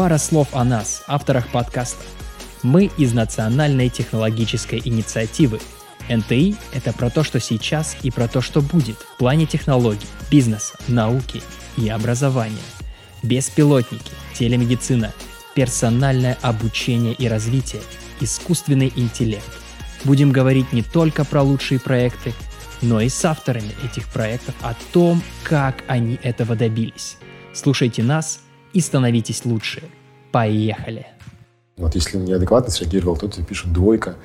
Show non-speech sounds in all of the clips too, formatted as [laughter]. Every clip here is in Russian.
Пара слов о нас, авторах подкаста. Мы из Национальной технологической инициативы. НТИ – это про то, что сейчас и про то, что будет в плане технологий, бизнеса, науки и образования. Беспилотники, телемедицина, персональное обучение и развитие, искусственный интеллект. Будем говорить не только про лучшие проекты, но и с авторами этих проектов о том, как они этого добились. Слушайте нас и становитесь лучше. Поехали! Вот если неадекватно среагировал, то тебе пишет двойка.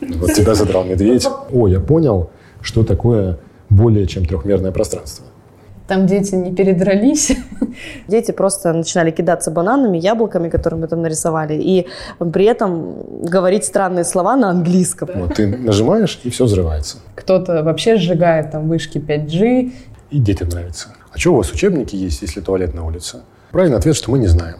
Вот тебя задрал медведь. О, я понял, что такое более чем трехмерное пространство. Там дети не передрались. Дети просто начинали кидаться бананами, яблоками, которые мы там нарисовали, и при этом говорить странные слова на английском. Вот ты нажимаешь, и все взрывается. Кто-то вообще сжигает там вышки 5G. И детям нравится. А что у вас учебники есть, если туалет на улице? Правильный ответ, что мы не знаем.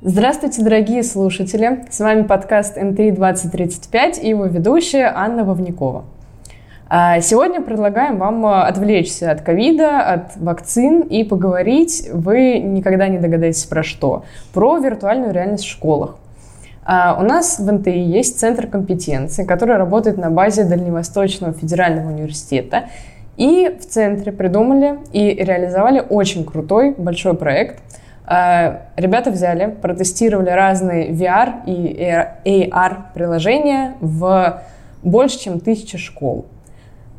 Здравствуйте, дорогие слушатели! С вами подкаст НТИ 2035 и его ведущая Анна Вовнякова. А, сегодня предлагаем вам а, отвлечься от ковида, от вакцин и поговорить, вы никогда не догадаетесь про что, про виртуальную реальность в школах. А, у нас в НТИ есть центр компетенции, который работает на базе Дальневосточного федерального университета. И в центре придумали и реализовали очень крутой большой проект – Э, ребята взяли, протестировали разные VR и AR приложения в больше, чем тысячи школ.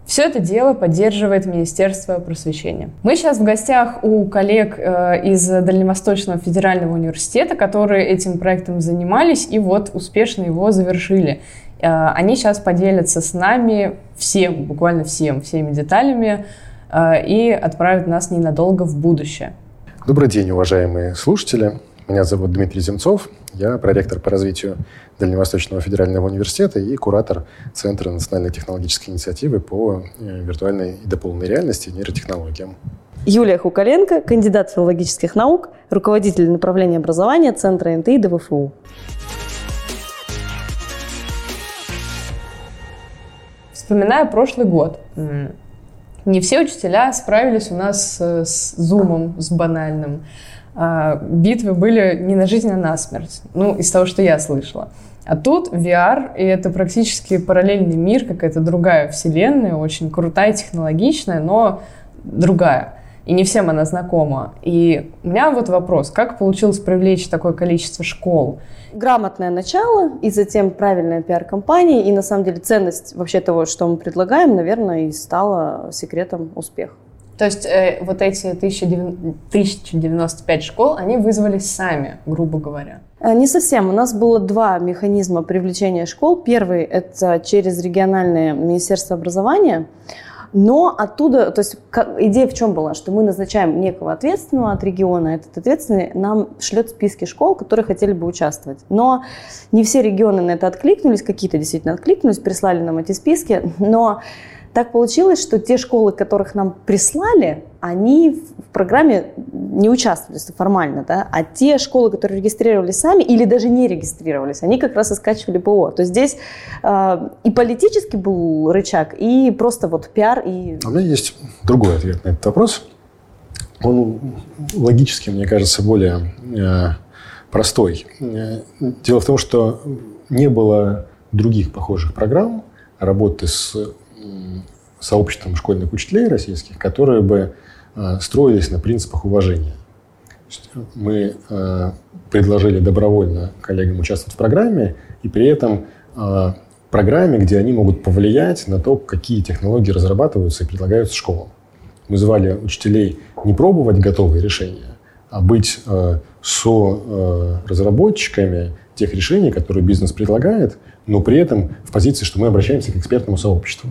Все это дело поддерживает Министерство просвещения. Мы сейчас в гостях у коллег э, из Дальневосточного федерального университета, которые этим проектом занимались и вот успешно его завершили. Э, они сейчас поделятся с нами всем, буквально всем, всеми деталями и отправят нас ненадолго в будущее. Добрый день, уважаемые слушатели. Меня зовут Дмитрий Земцов. Я проректор по развитию Дальневосточного федерального университета и куратор Центра национальной технологической инициативы по э, виртуальной и дополненной реальности и нейротехнологиям. Юлия Хукаленко, кандидат филологических наук, руководитель направления образования Центра НТИ ДВФУ. Вспоминая прошлый год, не все учителя справились у нас э, с зумом, с банальным. А, битвы были не на жизнь, а на смерть. Ну, из того, что я слышала. А тут VR, и это практически параллельный мир, какая-то другая вселенная, очень крутая, технологичная, но другая. И не всем она знакома. И у меня вот вопрос, как получилось привлечь такое количество школ? грамотное начало и затем правильная пиар-компания. И на самом деле ценность вообще того, что мы предлагаем, наверное, и стала секретом успеха. То есть э, вот эти 1095 школ, они вызвались сами, грубо говоря? Э, не совсем. У нас было два механизма привлечения школ. Первый – это через региональное министерство образования – но оттуда, то есть как, идея в чем была, что мы назначаем некого ответственного от региона, этот ответственный нам шлет списки школ, которые хотели бы участвовать. Но не все регионы на это откликнулись, какие-то действительно откликнулись, прислали нам эти списки, но так получилось, что те школы, которых нам прислали, они в программе не участвовали формально, да, а те школы, которые регистрировались сами или даже не регистрировались, они как раз и скачивали ПО. То есть здесь э, и политический был рычаг, и просто вот пиар. И... У меня есть другой ответ на этот вопрос. Он логически, мне кажется, более э, простой. Дело в том, что не было других похожих программ работы с сообществом школьных учителей российских, которые бы э, строились на принципах уважения. Мы э, предложили добровольно коллегам участвовать в программе, и при этом э, программе, где они могут повлиять на то, какие технологии разрабатываются и предлагаются школам. Мы звали учителей не пробовать готовые решения, а быть со разработчиками тех решений, которые бизнес предлагает, но при этом в позиции, что мы обращаемся к экспертному сообществу.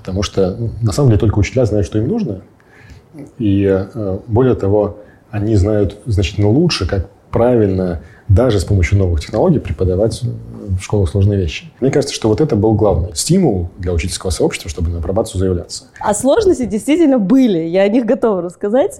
Потому что ну, на самом деле только учителя знают, что им нужно. И э, более того, они знают значительно лучше, как правильно даже с помощью новых технологий преподавать в школах сложные вещи. Мне кажется, что вот это был главный стимул для учительского сообщества, чтобы на апробацию заявляться. А сложности действительно были, я о них готова рассказать.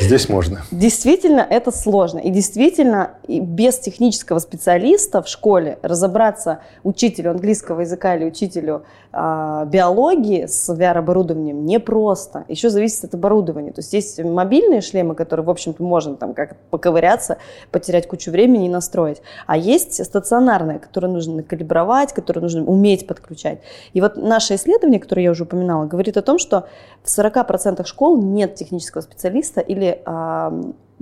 Здесь можно. Действительно, это сложно. И действительно, без технического специалиста в школе разобраться учителю английского языка или учителю э, биологии с VR-оборудованием непросто. Еще зависит от оборудования. То есть есть мобильные шлемы, которые, в общем-то, можно там как поковыряться, потерять кучу времени и настроить. А есть стационарные, которые нужно накалибровать, которые нужно уметь подключать. И вот наше исследование, которое я уже упоминала, говорит о том, что в 40% школ нет технического специалиста или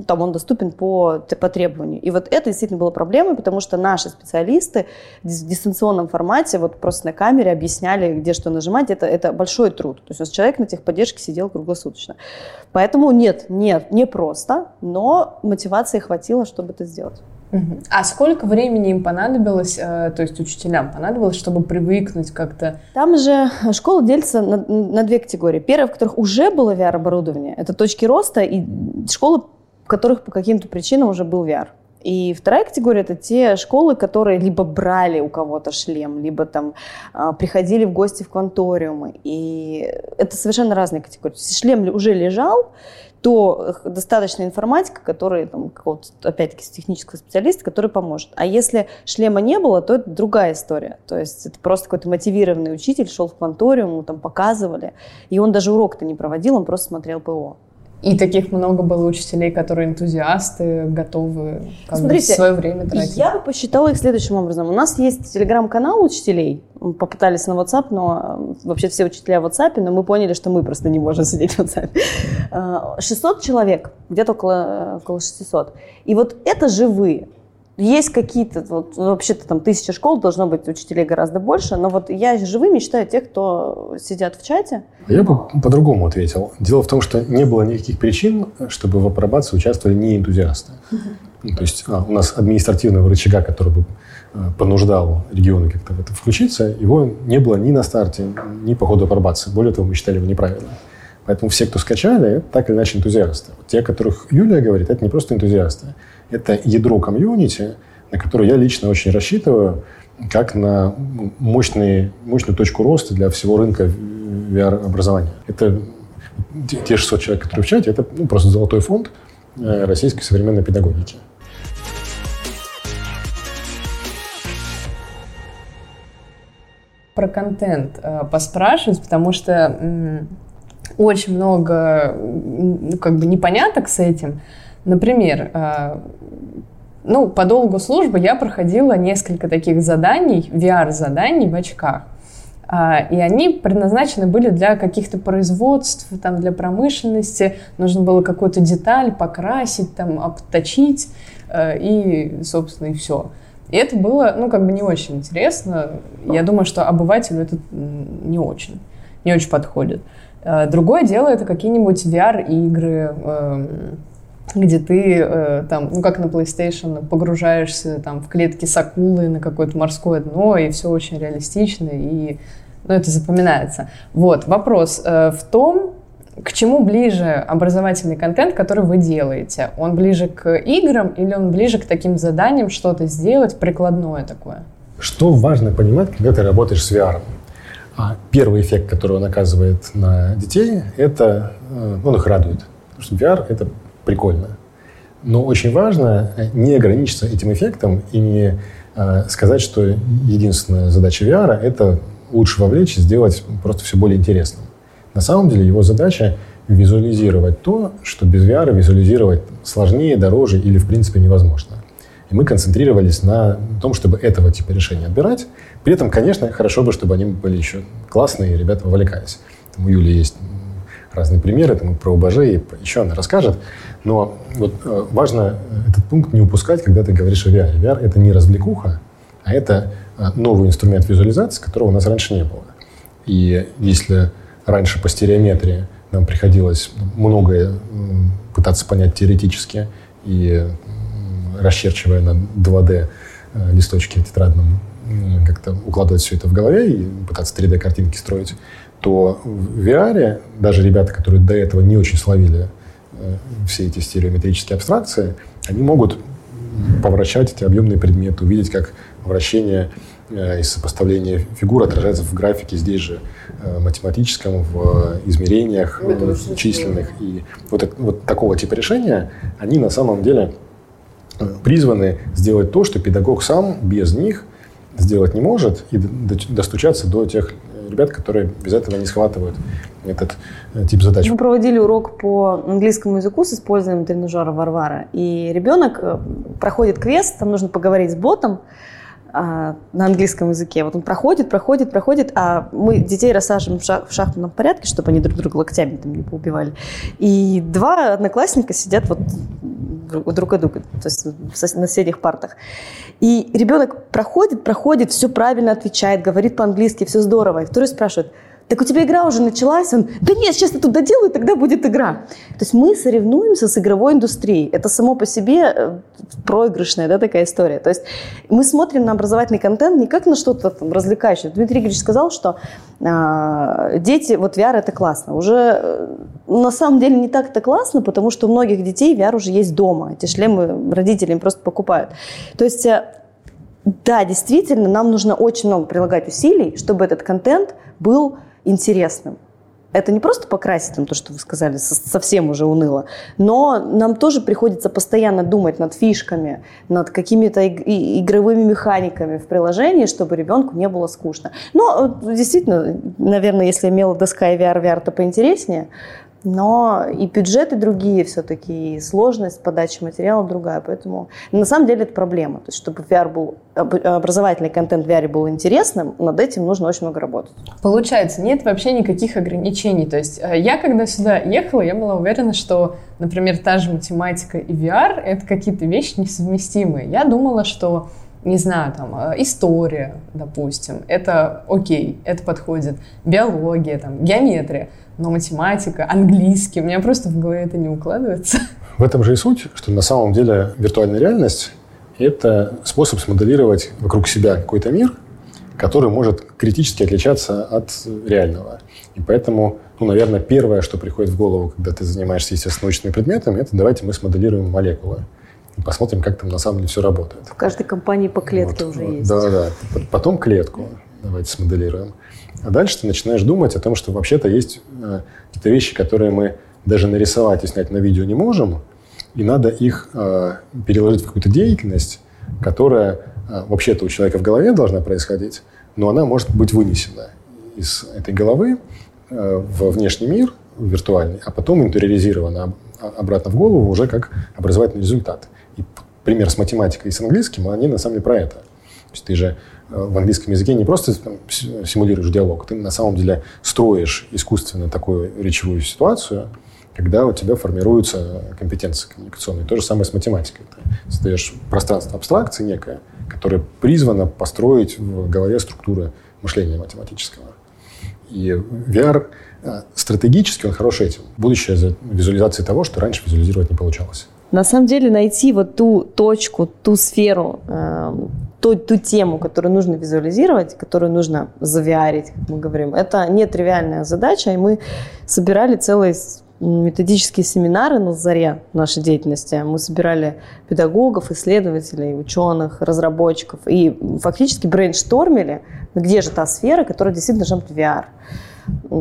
там он доступен по, по требованию. И вот это действительно была проблема, потому что наши специалисты в дистанционном формате, вот просто на камере объясняли, где что нажимать, это, это большой труд. То есть у нас человек на техподдержке сидел круглосуточно. Поэтому нет, нет, не просто, но мотивации хватило, чтобы это сделать. А сколько времени им понадобилось, э, то есть учителям понадобилось, чтобы привыкнуть как-то? Там же школа делится на, на две категории. Первая, в которых уже было VR-оборудование, это точки роста и школы, в которых по каким-то причинам уже был VR. И вторая категория – это те школы, которые либо брали у кого-то шлем, либо там э, приходили в гости в кванториумы. И это совершенно разные категории. Если шлем уже лежал, то достаточно информатика, который, там, опять-таки, технического специалиста, который поможет. А если шлема не было, то это другая история. То есть это просто какой-то мотивированный учитель шел в кванториум, ему там показывали, и он даже урок-то не проводил, он просто смотрел ПО. И таких много было учителей, которые энтузиасты, готовы как Смотрите, бы, свое время тратить. Я бы посчитала их следующим образом. У нас есть телеграм-канал учителей. Мы попытались на WhatsApp, но э, вообще все учителя в WhatsApp, но мы поняли, что мы просто не можем сидеть в WhatsApp. 600 э, человек, где-то около, э, около 600. И вот это живые. Есть какие-то, вот, вообще-то там тысяча школ, должно быть учителей гораздо больше, но вот я живыми считаю тех, кто сидят в чате. Я бы по-другому ответил. Дело в том, что не было никаких причин, чтобы в апробации участвовали не энтузиасты. Uh-huh. То есть а, у нас административного рычага, который бы а, понуждал регионы как-то в это включиться, его не было ни на старте, ни по ходу апробации. Более того, мы считали его неправильным. Поэтому все, кто скачали, так или иначе энтузиасты. Вот те, о которых Юлия говорит, это не просто энтузиасты. Это ядро комьюнити, на которое я лично очень рассчитываю, как на мощный, мощную точку роста для всего рынка VR-образования. Это те 600 человек, которые в чате, это ну, просто золотой фонд э, российской современной педагогики. Про контент э, поспрашивать, потому что очень много как бы непоняток с этим. Например, э, ну, по долгу службы я проходила несколько таких заданий, VR-заданий в очках. А, и они предназначены были для каких-то производств, там, для промышленности. Нужно было какую-то деталь покрасить, там, обточить, э, и, собственно, и все. И это было, ну, как бы не очень интересно. Я думаю, что обывателю это не очень, не очень подходит. Э, другое дело это какие-нибудь VR-игры, эм, где ты э, там, ну как на PlayStation, погружаешься там в клетки с акулой на какое-то морское дно, и все очень реалистично, и ну, это запоминается. Вот, вопрос э, в том, к чему ближе образовательный контент, который вы делаете? Он ближе к играм или он ближе к таким заданиям что-то сделать, прикладное такое? Что важно понимать, когда ты работаешь с VR? А первый эффект, который он оказывает на детей, это э, он их радует. Потому что VR — это прикольно. Но очень важно э, не ограничиться этим эффектом и не э, сказать, что единственная задача VR — это лучше вовлечь и сделать просто все более интересным. На самом деле его задача визуализировать то, что без VR визуализировать сложнее, дороже или в принципе невозможно. И мы концентрировались на том, чтобы этого типа решения отбирать. При этом, конечно, хорошо бы, чтобы они были еще классные, и ребята вовлекались. Там у Юли есть разные примеры, там про ОБЖ, и еще она расскажет. Но вот э, важно этот пункт не упускать, когда ты говоришь о VR. VR — это не развлекуха, а это э, новый инструмент визуализации, которого у нас раньше не было. И если раньше по стереометрии нам приходилось многое пытаться понять теоретически и расчерчивая на 2D э, листочке тетрадном, как-то укладывать все это в голове и пытаться 3D-картинки строить, то в VR даже ребята, которые до этого не очень словили э, все эти стереометрические абстракции, они могут повращать эти объемные предметы, увидеть, как вращение и сопоставление фигур отражается в графике здесь же математическом, в измерениях численных. И вот, вот такого типа решения, они на самом деле призваны сделать то, что педагог сам без них сделать не может и достучаться до тех ребят, которые без этого не схватывают этот э, тип задач. Мы проводили урок по английскому языку с использованием тренажера Варвара. И ребенок э, проходит квест, там нужно поговорить с ботом а, на английском языке. Вот он проходит, проходит, проходит, а мы детей рассаживаем в, шах, в шахматном порядке, чтобы они друг друга локтями там не поубивали. И два одноклассника сидят вот друг от друга, то есть на соседних партах. И ребенок проходит, проходит, все правильно отвечает, говорит по-английски, все здорово. И второй спрашивает, так у тебя игра уже началась? Он, да нет, сейчас я тут доделаю, тогда будет игра. То есть мы соревнуемся с игровой индустрией. Это само по себе э, проигрышная да, такая история. То есть мы смотрим на образовательный контент не как на что-то там развлекающее. Дмитрий Игоревич сказал, что э, дети, вот VR это классно. Уже э, на самом деле не так это классно, потому что у многих детей VR уже есть дома. Эти шлемы родители им просто покупают. То есть э, да, действительно, нам нужно очень много прилагать усилий, чтобы этот контент был интересным. Это не просто покрасить, там, то, что вы сказали, совсем уже уныло, но нам тоже приходится постоянно думать над фишками, над какими-то игровыми механиками в приложении, чтобы ребенку не было скучно. Но действительно, наверное, если имела доска и VR, VR, то поинтереснее. Но и бюджеты другие все-таки, и сложность подачи материала другая. Поэтому на самом деле это проблема. То есть, чтобы VR был, образовательный контент в VR был интересным, над этим нужно очень много работать. Получается, нет вообще никаких ограничений. То есть э, я, когда сюда ехала, я была уверена, что, например, та же математика и VR — это какие-то вещи несовместимые. Я думала, что не знаю, там, э, история, допустим, это окей, это подходит, биология, там, геометрия но математика, английский, у меня просто в голове это не укладывается. В этом же и суть, что на самом деле виртуальная реальность – это способ смоделировать вокруг себя какой-то мир, который может критически отличаться от реального. И поэтому, ну, наверное, первое, что приходит в голову, когда ты занимаешься естественно-научными предметами, это давайте мы смоделируем молекулы и посмотрим, как там на самом деле все работает. В каждой компании по клетке вот, уже есть. Да, да. Потом клетку давайте смоделируем. А дальше ты начинаешь думать о том, что вообще-то есть э, какие-то вещи, которые мы даже нарисовать и снять на видео не можем, и надо их э, переложить в какую-то деятельность, которая э, вообще-то у человека в голове должна происходить, но она может быть вынесена из этой головы в внешний мир, в виртуальный, а потом интериоризирована обратно в голову уже как образовательный результат. И пример с математикой и с английским, они на самом деле про это. То есть ты же в английском языке не просто симулируешь диалог, ты на самом деле строишь искусственно такую речевую ситуацию, когда у тебя формируются компетенции коммуникационные. То же самое с математикой. Ты создаешь пространство абстракции некое, которое призвано построить в голове структуры мышления математического. И VR э, стратегически он хорош этим. Будущее за визуализацией того, что раньше визуализировать не получалось. На самом деле найти вот ту точку, ту сферу, э, ту, ту тему, которую нужно визуализировать, которую нужно завиарить, как мы говорим, это нетривиальная задача, и мы собирали целый методические семинары на заре нашей деятельности. Мы собирали педагогов, исследователей, ученых, разработчиков и фактически брейнштормили, где же та сфера, которая действительно должна быть VR.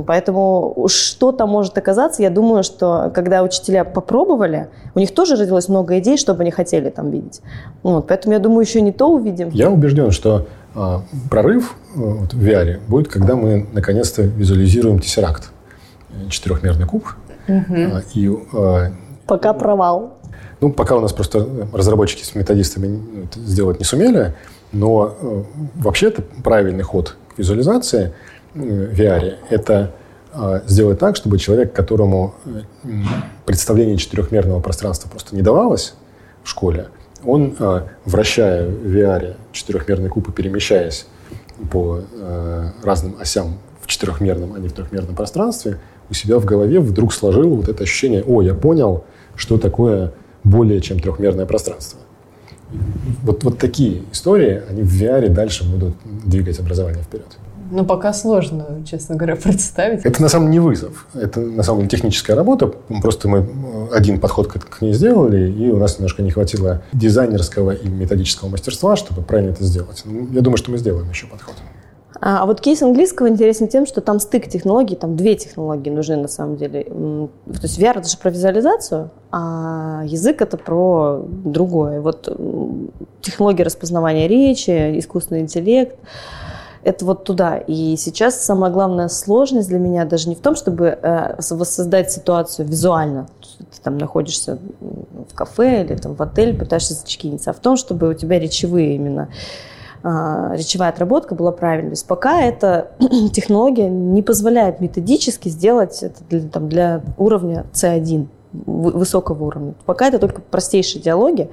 Поэтому что-то может оказаться. Я думаю, что когда учителя попробовали, у них тоже родилось много идей, что бы они хотели там видеть. Вот, поэтому я думаю, еще не то увидим. Я убежден, что а, прорыв э, вот, в VR будет, когда мы наконец-то визуализируем тессеракт, четырехмерный куб. Угу. А, и, а, пока провал. Ну, пока у нас просто разработчики с методистами сделать не сумели, но э, вообще-то правильный ход к визуализации – VR – это а, сделать так, чтобы человек, которому представление четырехмерного пространства просто не давалось в школе, он, а, вращая в VR четырехмерный куб и перемещаясь по а, разным осям в четырехмерном, а не в трехмерном пространстве, у себя в голове вдруг сложил вот это ощущение, о, я понял, что такое более чем трехмерное пространство. Вот, вот такие истории, они в VR дальше будут двигать образование вперед. Ну, пока сложно, честно говоря, [laughs] представить. Это на самом деле не вызов. Это на самом деле техническая работа. Просто мы один подход к ней сделали, и у нас немножко не хватило дизайнерского и методического мастерства, чтобы правильно это сделать. Ну, я думаю, что мы сделаем еще подход. А, а вот кейс английского интересен тем, что там стык технологий, там две технологии нужны на самом деле. То есть VR это же про визуализацию, а язык это про другое. Вот технология распознавания речи, искусственный интеллект, это вот туда. И сейчас самая главная сложность для меня даже не в том, чтобы э, воссоздать ситуацию визуально. Ты там находишься в кафе или там в отеле, пытаешься зачекиниться, а в том, чтобы у тебя речевые именно а, речевая отработка была правильной. То есть пока эта [clears throat] технология не позволяет методически сделать это для, там, для уровня C1, высокого уровня. Пока это только простейшие диалоги.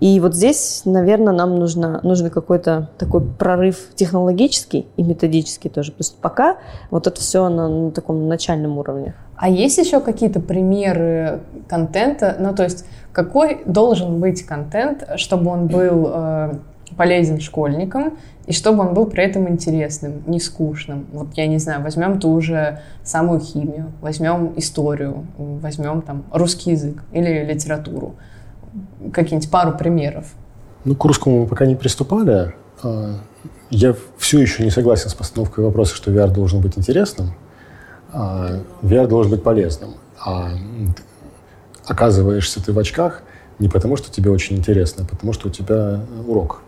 И вот здесь, наверное, нам нужно, нужен какой-то такой прорыв технологический и методический тоже. То есть пока вот это все на, на таком начальном уровне. А есть еще какие-то примеры контента? Ну, то есть какой должен быть контент, чтобы он был э, полезен школьникам, и чтобы он был при этом интересным, не скучным. Вот я не знаю, возьмем ту же самую химию, возьмем историю, возьмем там русский язык или литературу. Какие-нибудь пару примеров. Ну, к русскому мы пока не приступали. А, я все еще не согласен с постановкой вопроса, что VR должен быть интересным. А, VR должен быть полезным. А оказываешься ты в очках не потому, что тебе очень интересно, а потому, что у тебя урок.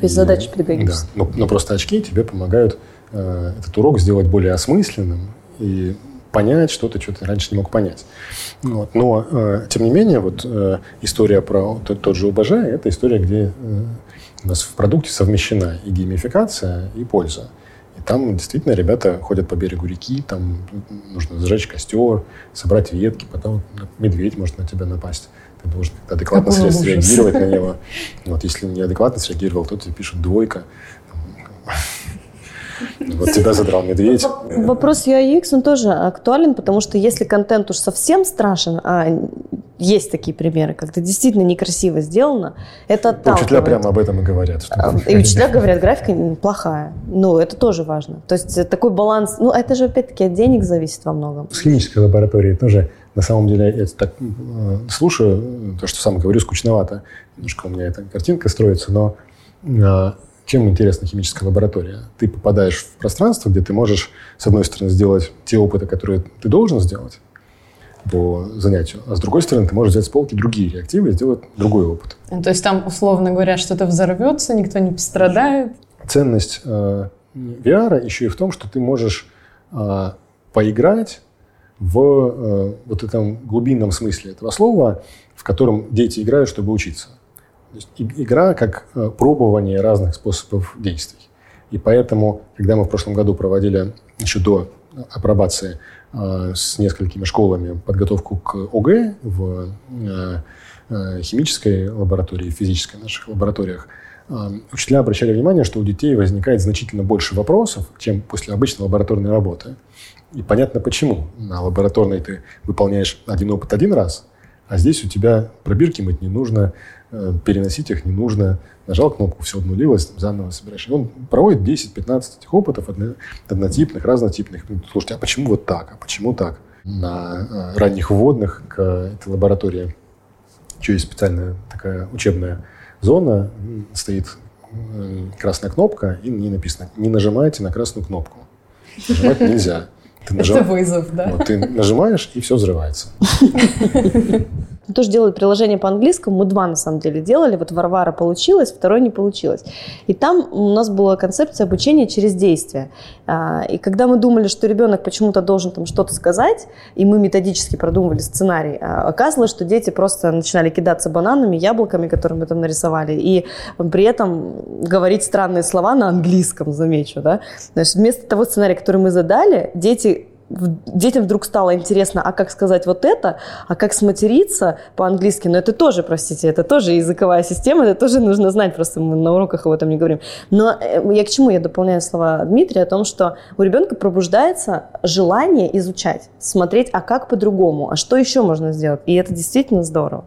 Без задачи перебегаешься. Да, но, но просто очки тебе помогают э, этот урок сделать более осмысленным и понять что-то, что ты раньше не мог понять. Вот. Но, э, тем не менее, вот э, история про тот, тот же ОБЖ – это история, где э, у нас в продукте совмещена и геймификация, и польза. И там действительно ребята ходят по берегу реки, там нужно сжечь костер, собрать ветки, потом медведь может на тебя напасть ты должен адекватно среагировать на него. Вот, если неадекватно среагировал, то тебе пишут двойка. [laughs] Вот тебя задрал медведь. Вопрос UI он тоже актуален, потому что если контент уж совсем страшен, а есть такие примеры, когда действительно некрасиво сделано, это отталкивает. Учителя прямо об этом и говорят. Что а, [laughs] и учителя говорят, графика плохая. Ну, это тоже важно. То есть такой баланс, ну, это же опять-таки от денег зависит во многом. С химической лабораторией тоже на самом деле, я так э, слушаю, то, что сам говорю, скучновато. Немножко у меня эта картинка строится, но э, чем интересна химическая лаборатория? Ты попадаешь в пространство, где ты можешь, с одной стороны, сделать те опыты, которые ты должен сделать по занятию, а с другой стороны, ты можешь взять с полки другие реактивы и сделать другой опыт. Ну, то есть там, условно говоря, что-то взорвется, никто не пострадает? Ценность э, VR еще и в том, что ты можешь э, поиграть в э, вот этом глубинном смысле этого слова, в котором дети играют, чтобы учиться. То есть игра как э, пробование разных способов действий. И поэтому, когда мы в прошлом году проводили еще до апробации э, с несколькими школами подготовку к ОГЭ в э, э, химической лаборатории, физической наших лабораториях, э, учителя обращали внимание, что у детей возникает значительно больше вопросов, чем после обычной лабораторной работы. И понятно почему. На лабораторной ты выполняешь один опыт один раз, а здесь у тебя пробирки мыть не нужно, э, переносить их не нужно. Нажал кнопку, все обнулилось, заново собираешь. И он проводит 10-15 этих опытов однотипных, разнотипных. Ну, слушайте, а почему вот так? А почему так? На э, ранних вводных к этой лаборатории еще есть специальная такая учебная зона, стоит э, красная кнопка, и не написано «Не нажимайте на красную кнопку». Нажимать нельзя. Ты нажим... Это вызов, да? Вот, ты нажимаешь, и все взрывается. [laughs] Тоже делают приложение по-английскому. Мы два, на самом деле, делали. Вот Варвара получилось, второй не получилось. И там у нас была концепция обучения через действие. А, и когда мы думали, что ребенок почему-то должен там что-то сказать, и мы методически продумывали сценарий, а, оказывалось, что дети просто начинали кидаться бананами, яблоками, которые мы там нарисовали, и при этом говорить странные слова на английском, замечу. Да? Значит, вместо того сценария, который мы задали, дети детям вдруг стало интересно, а как сказать вот это, а как сматериться по-английски, но это тоже, простите, это тоже языковая система, это тоже нужно знать, просто мы на уроках об этом не говорим. Но э, я к чему я дополняю слова Дмитрия о том, что у ребенка пробуждается желание изучать, смотреть, а как по-другому, а что еще можно сделать, и это действительно здорово.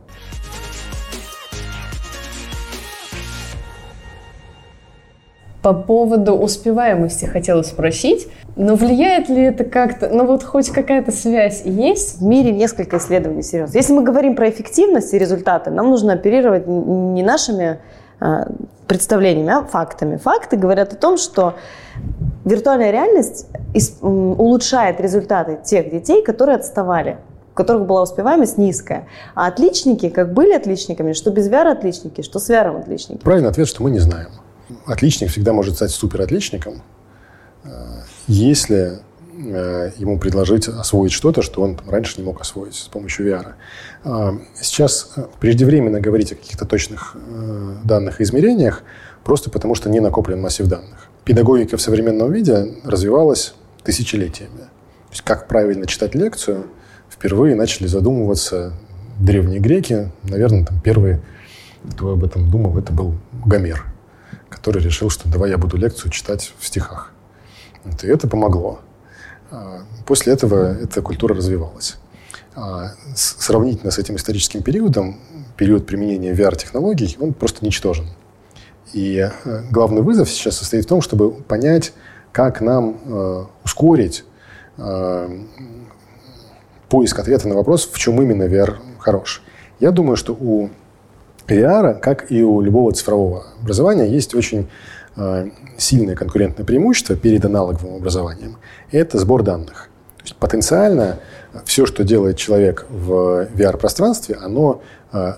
По поводу успеваемости хотела спросить, но влияет ли это как-то, ну вот хоть какая-то связь есть? В мире несколько исследований серьезно. Если мы говорим про эффективность и результаты, нам нужно оперировать не нашими а, представлениями, а фактами. Факты говорят о том, что виртуальная реальность улучшает результаты тех детей, которые отставали у которых была успеваемость низкая. А отличники, как были отличниками, что без VR отличники, что с VR отличники. Правильный ответ, что мы не знаем. Отличник всегда может стать суперотличником, э, если э, ему предложить освоить что-то, что он там, раньше не мог освоить с помощью VR. А, сейчас э, преждевременно говорить о каких-то точных данных и измерениях, просто потому что не накоплен массив данных. Педагогика в современном виде развивалась тысячелетиями. То есть как правильно читать лекцию, впервые начали задумываться древние греки. Наверное, там первый, кто об этом думал, это был Гомер, который решил, что давай я буду лекцию читать в стихах. Вот, и это помогло. А, после этого эта культура развивалась. А, сравнительно с этим историческим периодом, период применения VR-технологий, он просто ничтожен. И э, главный вызов сейчас состоит в том, чтобы понять, как нам э, ускорить э, поиск ответа на вопрос, в чем именно VR хорош. Я думаю, что у VR, как и у любого цифрового образования, есть очень сильное конкурентное преимущество перед аналоговым образованием. Это сбор данных. То есть потенциально все, что делает человек в VR-пространстве, оно э,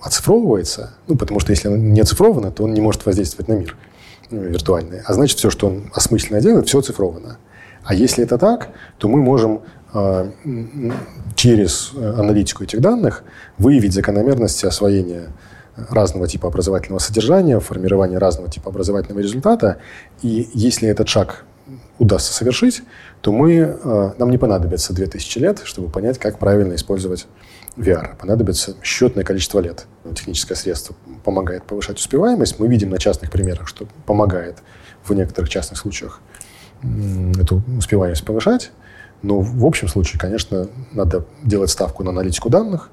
оцифровывается, ну, потому что если оно не оцифровано, то он не может воздействовать на мир ну, виртуальный. А значит, все, что он осмысленно делает, все оцифровано. А если это так, то мы можем через аналитику этих данных выявить закономерности освоения разного типа образовательного содержания, формирования разного типа образовательного результата. И если этот шаг удастся совершить, то мы, а, нам не понадобится 2000 лет, чтобы понять, как правильно использовать VR. Понадобится счетное количество лет. Техническое средство помогает повышать успеваемость. Мы видим на частных примерах, что помогает в некоторых частных случаях эту успеваемость повышать. Но в общем случае, конечно, надо делать ставку на аналитику данных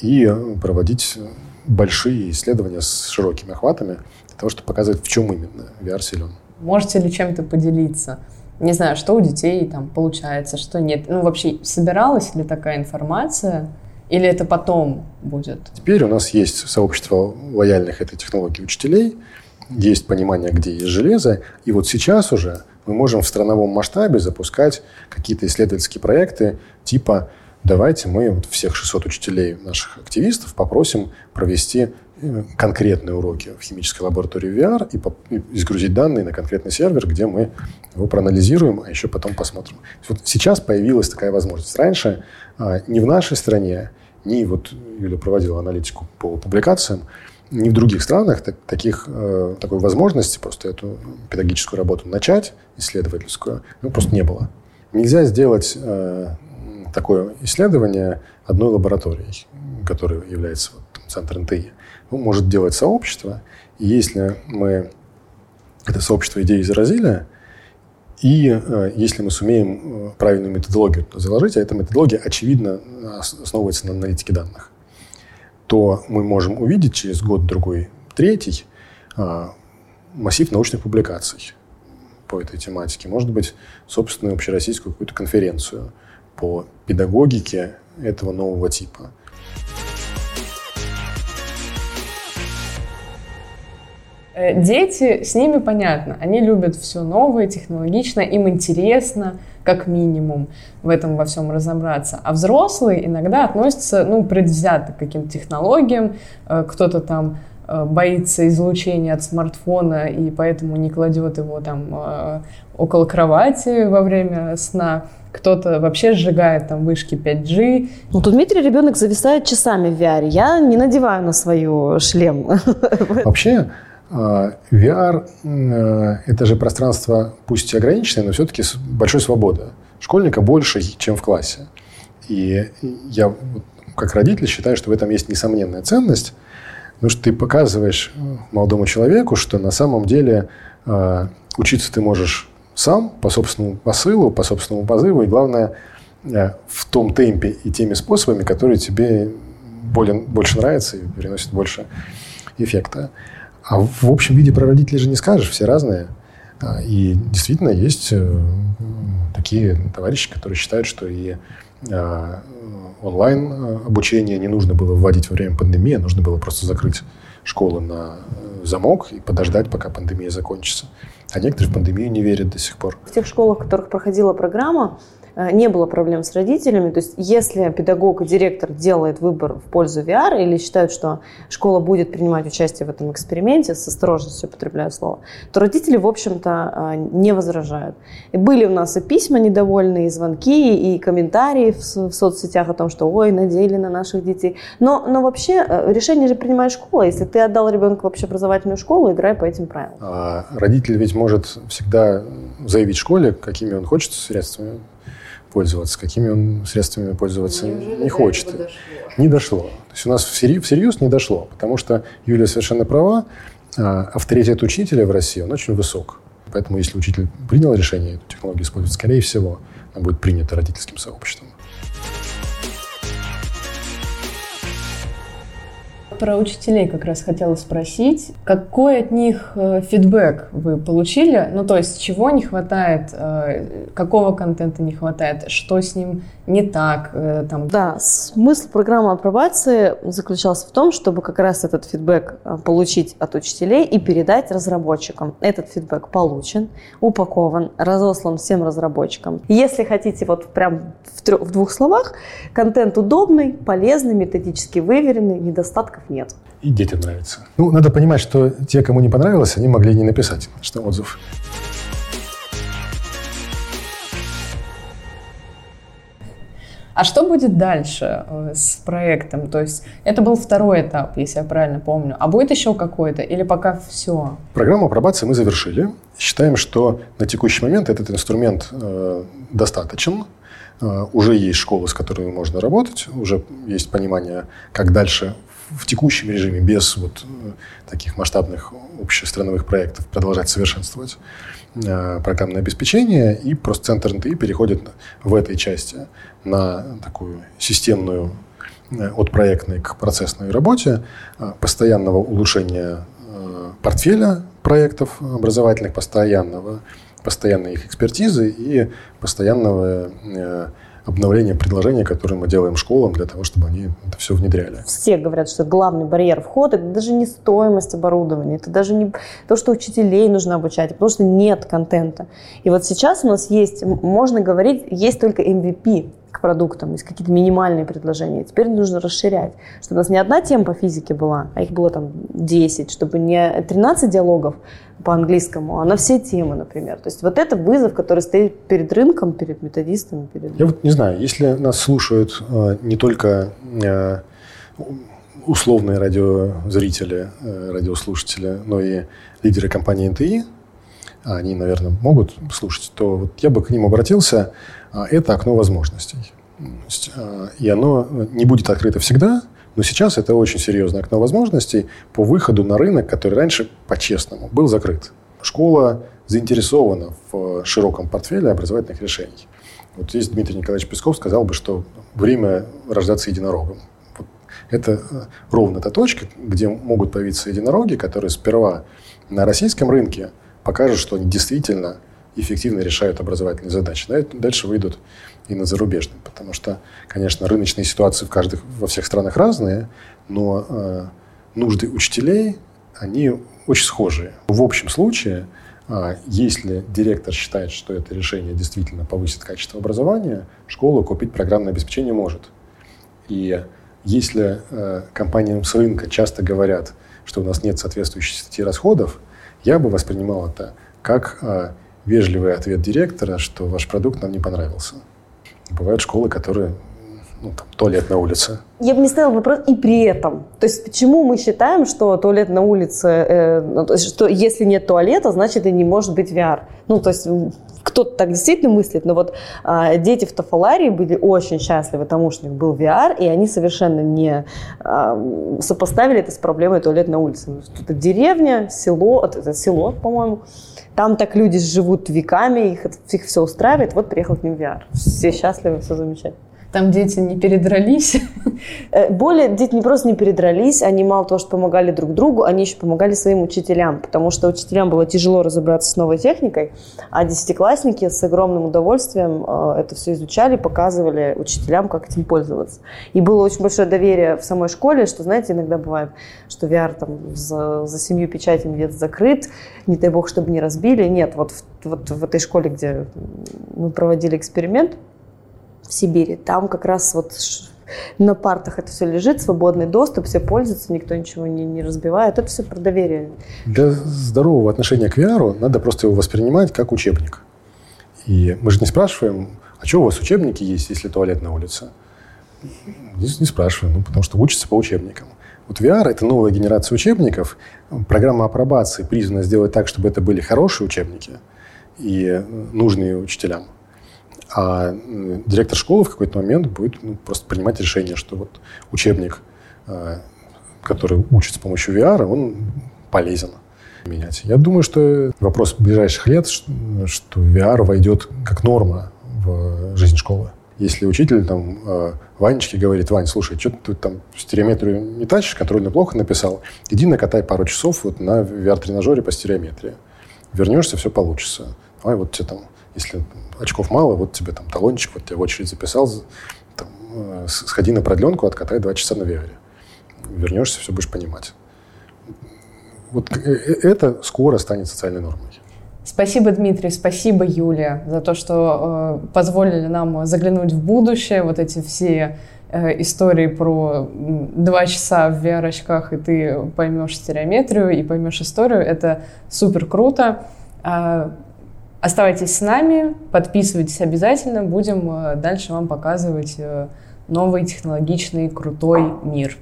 и проводить большие исследования с широкими охватами для того, чтобы показать, в чем именно VR силен. Можете ли чем-то поделиться? Не знаю, что у детей там получается, что нет. Ну, вообще, собиралась ли такая информация? Или это потом будет? Теперь у нас есть сообщество лояльных этой технологии учителей, есть понимание, где есть железо. И вот сейчас уже мы можем в страновом масштабе запускать какие-то исследовательские проекты типа давайте мы вот всех 600 учителей наших активистов попросим провести э, конкретные уроки в химической лаборатории VR и, по, и изгрузить данные на конкретный сервер, где мы его проанализируем, а еще потом посмотрим. Вот сейчас появилась такая возможность. Раньше а, ни в нашей стране, ни вот Юля проводила аналитику по публикациям, ни в других странах так, таких, э, такой возможности просто эту педагогическую работу начать, исследовательскую, ну, просто не было. Нельзя сделать э, такое исследование одной лабораторией, которая является вот, центр НТИ. Ну, может делать сообщество, и если мы это сообщество идеи заразили, и э, если мы сумеем э, правильную методологию заложить, а эта методология, очевидно, основывается на аналитике данных, то мы можем увидеть через год-другой, третий, э, массив научных публикаций по этой тематике. Может быть, собственную общероссийскую какую-то конференцию по педагогике этого нового типа. Э, дети, с ними понятно, они любят все новое, технологичное, им интересно, как минимум, в этом во всем разобраться. А взрослые иногда относятся, ну, предвзято к каким-то технологиям, э, кто-то там э, боится излучения от смартфона и поэтому не кладет его там около кровати во время сна кто-то вообще сжигает там вышки 5G. Ну, тут Дмитрий ребенок зависает часами в VR. Я не надеваю на свою шлем. [laughs] Вообще, а, VR э, – это же пространство, пусть и ограниченное, но все-таки с большой свободой. Школьника больше, чем в классе. И я, как родитель, считаю, что в этом есть несомненная ценность, потому что ты показываешь э, молодому человеку, что на самом деле э, учиться ты можешь сам, по собственному посылу, по собственному позыву, и главное, в том темпе и теми способами, которые тебе более, больше нравятся и приносят больше эффекта. А в общем виде про родителей же не скажешь, все разные. А, и действительно есть э, такие товарищи, которые считают, что и а, онлайн э, обучение не нужно было вводить во время пандемии, нужно было просто закрыть школы на э, замок и подождать, пока пандемия закончится. А некоторые в пандемию не верят до сих пор. В тех школах, в которых проходила программа, не было проблем с родителями. То есть если педагог и директор делает выбор в пользу VR или считают, что школа будет принимать участие в этом эксперименте, с осторожностью употребляю слово, то родители, в общем-то, э, не возражают. И были у нас и письма недовольные, и звонки, и комментарии в, в соцсетях о том, что ой, надели на наших детей. Но, но вообще э, решение же принимает школа. Если ты отдал ребенка в общеобразовательную школу, играй по этим правилам. А родитель ведь может всегда заявить школе, какими он хочет средствами пользоваться, какими он средствами пользоваться Неужели не хочет. Дошло? Не дошло. То есть у нас всерьез не дошло, потому что Юлия совершенно права, а, авторитет учителя в России, он очень высок. Поэтому если учитель принял решение эту технологию использовать, скорее всего, она будет принята родительским сообществом. Про учителей как раз хотела спросить. Какой от них э, фидбэк вы получили? Ну, то есть, чего не хватает, э, какого контента не хватает, что с ним не так? Э, там. Да, смысл программы апробации заключался в том, чтобы как раз этот фидбэк получить от учителей и передать разработчикам. Этот фидбэк получен, упакован, разослан всем разработчикам. Если хотите вот прям в, трех, в двух словах, контент удобный, полезный, методически выверенный, недостатков нет. И детям нравится. Ну, надо понимать, что те, кому не понравилось, они могли не написать, что отзыв. А что будет дальше э, с проектом? То есть это был второй этап, если я правильно помню. А будет еще какой-то или пока все? Программу апробации мы завершили. Считаем, что на текущий момент этот инструмент э, достаточен. Э, уже есть школы, с которыми можно работать, уже есть понимание, как дальше в текущем режиме, без вот э, таких масштабных общестрановых проектов, продолжать совершенствовать э, программное обеспечение, и просто центр НТИ переходит в этой части на такую системную э, от проектной к процессной работе, постоянного улучшения портфеля проектов образовательных, постоянного, постоянной их экспертизы и постоянного обновление предложений, которые мы делаем школам для того, чтобы они это все внедряли. Все говорят, что главный барьер входа – это даже не стоимость оборудования, это даже не то, что учителей нужно обучать, потому что нет контента. И вот сейчас у нас есть, можно говорить, есть только MVP к продуктам, есть какие-то минимальные предложения. Теперь нужно расширять, чтобы у нас не одна тема по физике была, а их было там 10, чтобы не 13 диалогов по английскому, а на все темы, например. То есть вот это вызов, который стоит перед рынком, перед методистами. Перед... Я вот не знаю, если нас слушают э, не только э, условные радиозрители, э, радиослушатели, но и лидеры компании НТИ, а они, наверное, могут слушать, то вот я бы к ним обратился – а это окно возможностей. А, и оно не будет открыто всегда, но сейчас это очень серьезное окно возможностей по выходу на рынок, который раньше, по-честному, был закрыт. Школа заинтересована в широком портфеле образовательных решений. Вот здесь Дмитрий Николаевич Песков сказал бы, что время рождаться единорогом. Вот это ровно та точка, где могут появиться единороги, которые сперва на российском рынке покажут, что они действительно эффективно решают образовательные задачи. Дальше выйдут и на зарубежные, потому что, конечно, рыночные ситуации в каждых, во всех странах разные, но э, нужды учителей, они очень схожие. В общем случае, э, если директор считает, что это решение действительно повысит качество образования, школа купить программное обеспечение может. И если э, компаниям с рынка часто говорят, что у нас нет соответствующей статьи расходов, я бы воспринимал это как э, вежливый ответ директора, что ваш продукт нам не понравился. Бывают школы, которые ну, там, туалет на улице. Я бы не ставила вопрос и при этом. То есть почему мы считаем, что туалет на улице, э, ну, что если нет туалета, значит и не может быть VR. Ну, то есть кто-то так действительно мыслит, но вот э, дети в Тафаларии были очень счастливы тому, что у них был VR, и они совершенно не э, сопоставили это с проблемой туалет на улице. Это деревня, село, это село, по-моему, там так люди живут веками, их, их все устраивает. Вот приехал к ним VR. Все счастливы, все замечательно. Там дети не передрались. Э, более дети не просто не передрались, они мало того, что помогали друг другу, они еще помогали своим учителям, потому что учителям было тяжело разобраться с новой техникой, а десятиклассники с огромным удовольствием э, это все изучали, показывали учителям, как этим пользоваться. И было очень большое доверие в самой школе, что, знаете, иногда бывает, что VR там за, за семью печатями где-то закрыт, не дай бог, чтобы не разбили. Нет, вот вот в этой школе, где мы проводили эксперимент, в Сибири. Там как раз вот на партах это все лежит, свободный доступ, все пользуются, никто ничего не, не разбивает. Это все про доверие. Для здорового отношения к VR надо просто его воспринимать как учебник. И мы же не спрашиваем, а что у вас учебники есть, если туалет на улице? Здесь не спрашиваем, ну, потому что учатся по учебникам. Вот VR – это новая генерация учебников. Программа апробации призвана сделать так, чтобы это были хорошие учебники и нужные учителям. А директор школы в какой-то момент будет ну, просто принимать решение, что вот учебник, э, который учит с помощью VR, он полезен менять. Я думаю, что вопрос ближайших лет, что VR войдет как норма в жизнь школы. Если учитель там э, Ванечке говорит, Вань, слушай, что ты там стереометрию не тащишь, контрольно плохо написал, иди накатай пару часов вот на VR-тренажере по стереометрии. Вернешься, все получится. Давай вот тебе там если очков мало, вот тебе там талончик, вот тебя в очередь записал, там, э, сходи на продленку, откатай два часа на VR. Вернешься, все будешь понимать. Вот э, э, это скоро станет социальной нормой. Спасибо, Дмитрий, спасибо, Юлия, за то, что э, позволили нам заглянуть в будущее. Вот эти все э, истории про два часа в VR-очках, и ты поймешь стереометрию и поймешь историю. Это супер круто. Оставайтесь с нами, подписывайтесь обязательно, будем э, дальше вам показывать э, новый технологичный, крутой мир.